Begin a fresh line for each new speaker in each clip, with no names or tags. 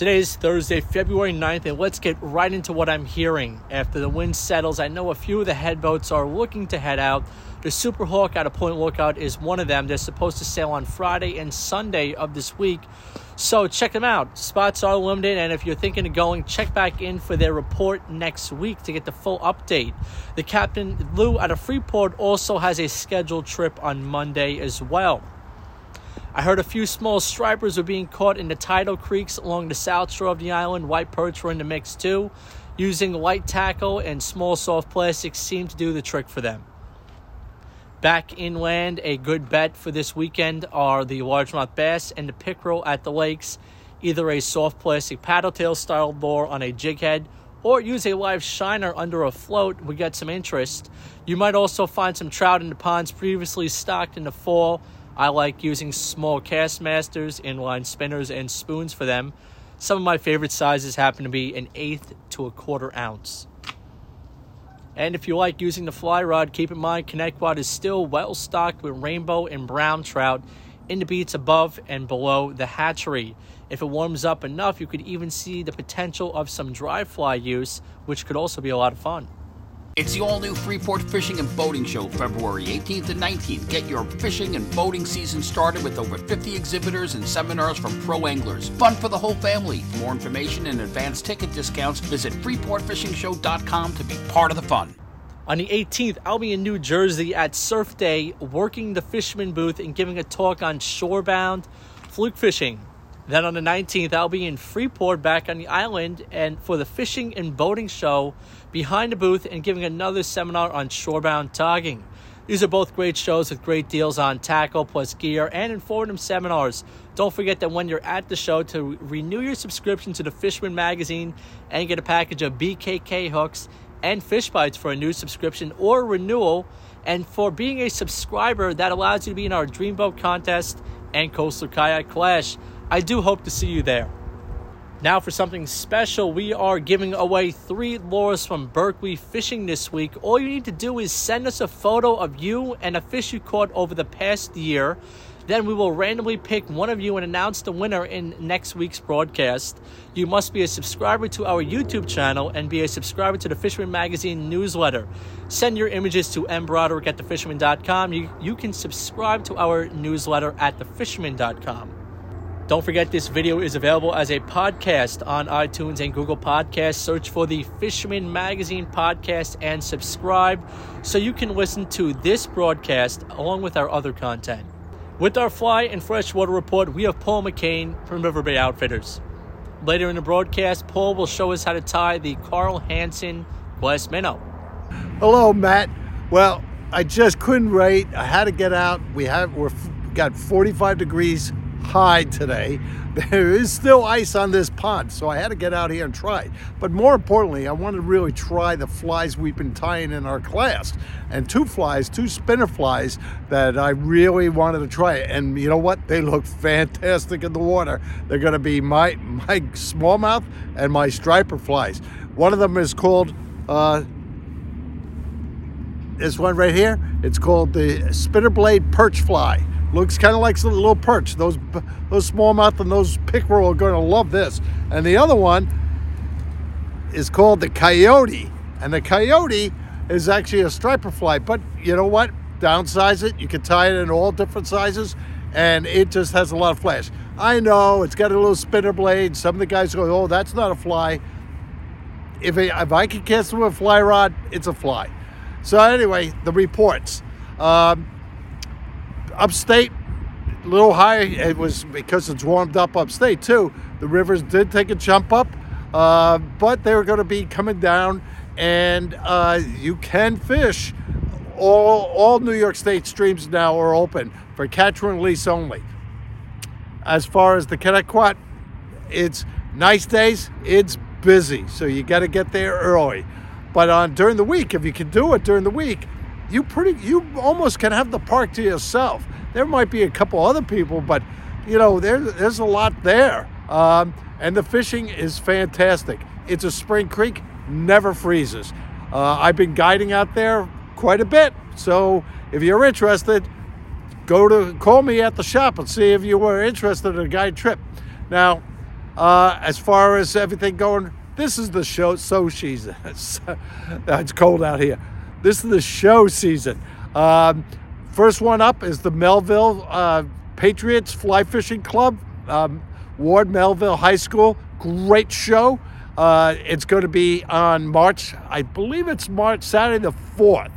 Today is Thursday, February 9th, and let's get right into what I'm hearing. After the wind settles, I know a few of the headboats are looking to head out. The Super Hawk out of Point Lookout is one of them. They're supposed to sail on Friday and Sunday of this week. So check them out. Spots are limited, and if you're thinking of going, check back in for their report next week to get the full update. The Captain Lou out of Freeport also has a scheduled trip on Monday as well. I heard a few small stripers were being caught in the tidal creeks along the south shore of the island. White perch were in the mix too. Using light tackle and small soft plastics seemed to do the trick for them. Back inland, a good bet for this weekend are the largemouth bass and the pickerel at the lakes. Either a soft plastic paddle tail style lure on a jig head or use a live shiner under a float would get some interest. You might also find some trout in the ponds previously stocked in the fall I like using small Kastmasters, inline spinners, and spoons for them. Some of my favorite sizes happen to be an eighth to a quarter ounce. And if you like using the fly rod, keep in mind Connetquot is still well stocked with rainbow and brown trout in the beats above and below the hatchery. If it warms up enough, you could even see the potential of some dry fly use, which could also be a lot of fun.
It's the all new Freeport Fishing and Boating Show, February 18th and 19th. Get your fishing and boating season started with over 50 exhibitors and seminars from pro anglers. Fun for the whole family. For more information and advanced ticket discounts, visit freeportfishingshow.com to be part of the fun.
On the 18th, I'll be in New Jersey at Surf Day, working the fisherman booth and giving a talk on shorebound fluke fishing. Then on the 19th, I'll be in Freeport back on the island and for the fishing and boating show behind the booth and giving another seminar on shorebound togging. These are both great shows with great deals on tackle plus gear and informative seminars. Don't forget that when you're at the show to renew your subscription to the Fisherman magazine and get a package of BKK hooks and fish bites for a new subscription or renewal. And for being a subscriber, that allows you to be in our Dreamboat contest and Coastal Kayak Clash. I do hope to see you there. Now, for something special, we are giving away three lures from Berkley Fishing this week. All you need to do is send us a photo of you and a fish you caught over the past year. Then we will randomly pick one of you and announce the winner in next week's broadcast. You must be a subscriber to our YouTube channel and be a subscriber to the Fisherman Magazine newsletter. Send your images to mbroderick at thefisherman.com. You, you can subscribe to our newsletter at thefisherman.com. Don't forget this video is available as a podcast on iTunes and Google Podcasts. Search for the Fisherman Magazine podcast and subscribe so you can listen to this broadcast along with our other content. With our fly and freshwater report, we have Paul McCain from River Bay Outfitters. Later in the broadcast, Paul will show us how to tie the Carl Hansen glass minnow.
Hello, Matt. Well, I just couldn't wait. I had to get out. We have we're got 45 degrees high today. There is still ice on this pond, so I had to get out here and try. It. But more importantly, I wanted to really try the flies we've been tying in our class. And two flies, two spinner flies that I really wanted to try. And you know what? They look fantastic in the water. They're going to be my, my smallmouth and my striper flies. One of them is called uh, this one right here. It's called the spinner blade perch fly. Looks kind of like a little perch. Those those smallmouth and those pickerel are going to love this. And the other one is called the coyote. And the coyote is actually a striper fly. But you know what? Downsize it. You can tie it in all different sizes. And it just has a lot of flash. I know it's got a little spinner blade. Some of the guys go, oh, that's not a fly. If, if I can cast it with a fly rod, it's a fly. So anyway, the reports. Um, upstate, a little high. It was because it's warmed up upstate too. The rivers did take a jump up, uh, but they were going to be coming down, and uh, you can fish. All, all New York State streams now are open for catch and release only. As far as the Connetquot, it's nice days, it's busy, so you got to get there early. But on during the week, if you can do it during the week, you pretty you almost can have the park to yourself. There might be a couple other people, but you know there, there's a lot there. Um, and the fishing is fantastic. It's a spring creek, never freezes. Uh, I've been guiding out there quite a bit, so if you're interested, go to call me at the shop and see if you were interested in a guide trip. Now, Uh, as far as everything going, this is the show. So she's it's cold out here. This is the show season. Um, first one up is the Melville uh, Patriots Fly Fishing Club, um, Ward Melville High School. Great show. Uh, it's going to be on March, I believe it's March, Saturday the 4th.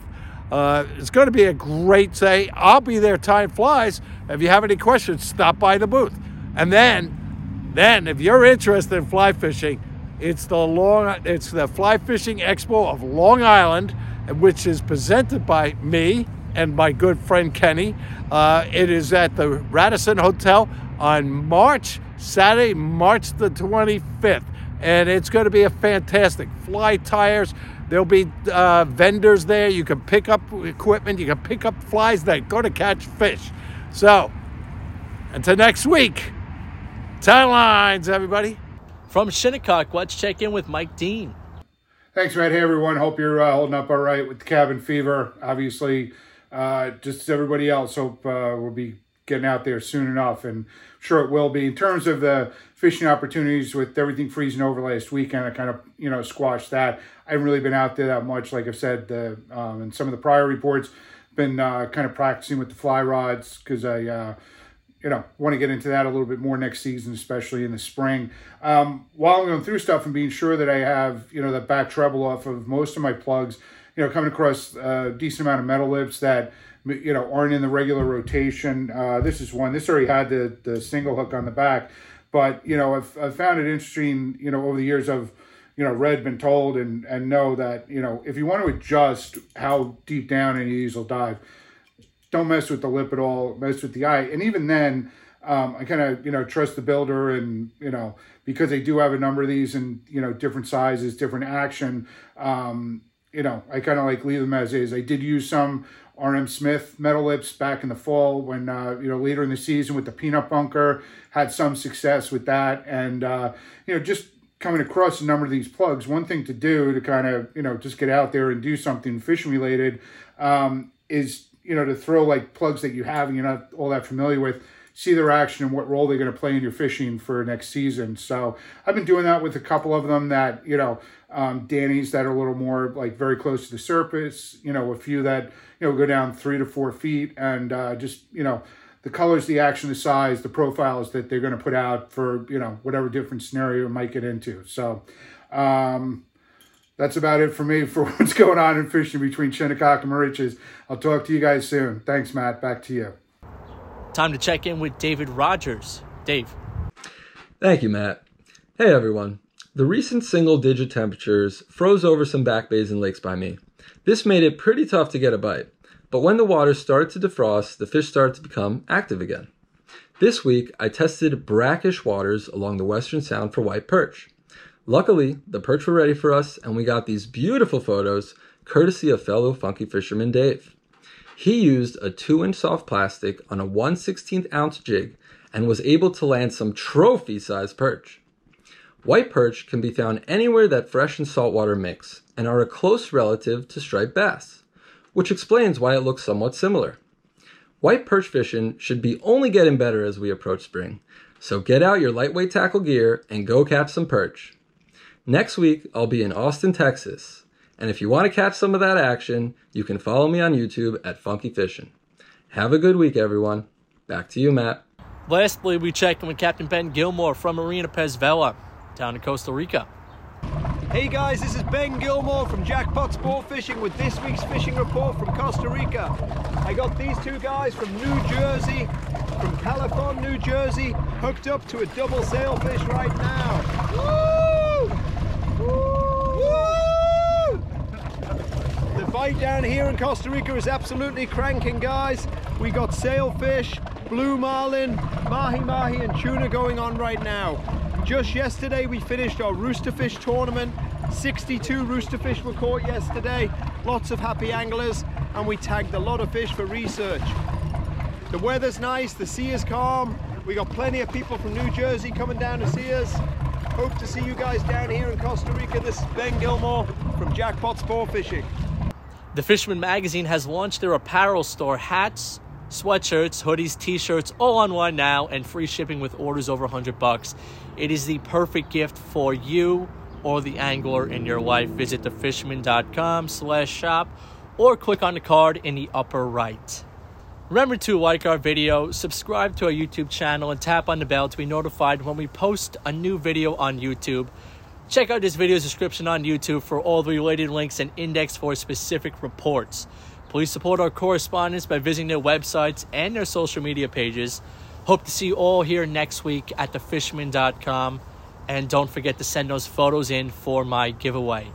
Uh, it's going to be a great day. I'll be there. Time flies. If you have any questions, stop by the booth. And then, then if you're interested in fly fishing, it's the long, it's the Fly Fishing Expo of Long Island, which is presented by me and my good friend Kenny. Uh, it is at the Radisson Hotel on March Saturday, March the 25th, and it's going to be a fantastic fly tires. There'll be uh, vendors there. You can pick up equipment. You can pick up flies that go to catch fish. So, until next week, tie lines, everybody.
From Shinnecock, let's check in with Mike Dean.
Thanks, Matt. Hey, everyone. Hope you're uh, holding up all right with the cabin fever. Obviously, uh, just as everybody else, hope uh, we'll be getting out there soon enough, and sure it will be. In terms of the fishing opportunities, with everything freezing over last weekend, I kind of you know squashed that. I haven't really been out there that much, like I've said the um, in some of the prior reports. Been uh, kind of practicing with the fly rods because I uh, you know, want to get into that a little bit more next season, especially in the spring. Um, while I'm going through stuff and being sure that I have, you know, that back treble off of most of my plugs, you know, coming across a decent amount of metal lips that, you know, aren't in the regular rotation. Uh, this is one. This already had the, the single hook on the back. But, you know, I've, I've found it interesting, you know, over the years of, you know, read, been told, and, and know that, you know, if you want to adjust how deep down any of these will dive, don't mess with the lip at all, mess with the eye. And even then, um, I kind of, you know, trust the builder and, you know, because they do have a number of these and, you know, different sizes, different action, um, you know, I kind of like leave them as is. I did use some RM Smith metal lips back in the fall when, uh, you know, later in the season with the peanut bunker, had some success with that. And, uh, you know, just coming across a number of these plugs, one thing to do to kind of, you know, just get out there and do something fishing related um, is you know, to throw like plugs that you have and you're not all that familiar with, see their action and what role they're going to play in your fishing for next season. So I've been doing that with a couple of them that, you know, um, Danny's that are a little more like very close to the surface, you know, a few that, you know, go down three to four feet and uh, just, you know, the colors, the action, the size, the profiles that they're going to put out for, you know, whatever different scenario might get into. So, um, that's about it for me for what's going on in fishing between Shinnecock and Moriches. I'll talk to you guys soon. Thanks, Matt. Back to you.
Time to check in with David Rogers. Dave.
Thank you, Matt. Hey, everyone. The recent single digit temperatures froze over some back bays and lakes by me. This made it pretty tough to get a bite, but when the water started to defrost, the fish started to become active again. This week, I tested brackish waters along the Western Sound for white perch. Luckily, the perch were ready for us, and we got these beautiful photos courtesy of fellow funky fisherman Dave. He used a 2 inch soft plastic on a 1 16th ounce jig and was able to land some trophy sized perch. White perch can be found anywhere that fresh and saltwater mix and are a close relative to striped bass, which explains why it looks somewhat similar. White perch fishing should be only getting better as we approach spring, so get out your lightweight tackle gear and go catch some perch. Next week, I'll be in Austin, Texas. And if you want to catch some of that action, you can follow me on YouTube at Funky Fishing. Have a good week, everyone. Back to you, Matt.
Lastly, we check in with Captain Ben Gilmore from Marina Pez Vela down in Costa Rica.
Hey guys, this is Ben Gilmore from Jackpot Sport Fishing with this week's fishing report from Costa Rica. I got these two guys from New Jersey, from Califon, New Jersey, hooked up to a double sailfish right now. Woo! Fight down here in Costa Rica is absolutely cranking, guys. We got sailfish, blue marlin, mahi mahi, and tuna going on right now. Just yesterday, we finished our roosterfish tournament. 62 roosterfish were caught yesterday. Lots of happy anglers, and we tagged a lot of fish for research. The weather's nice, the sea is calm. We got plenty of people from New Jersey coming down to see us. Hope to see you guys down here in Costa Rica. This is Ben Gilmore from Jackpot Sport Fishing.
The Fisherman Magazine has launched their apparel store hats, sweatshirts, hoodies, t-shirts, all on one now, and free shipping with orders over 100 bucks. It is the perfect gift for you or the angler in your life. Visit thefisherman.com slash shop or click on the card in the upper right. Remember to like our video, subscribe to our YouTube channel, and tap on the bell to be notified when we post a new video on YouTube. Check out this video's description on YouTube for all the related links and index for specific reports. Please support our correspondents by visiting their websites and their social media pages. Hope to see you all here next week at thefisherman.com. And don't forget to send those photos in for my giveaway.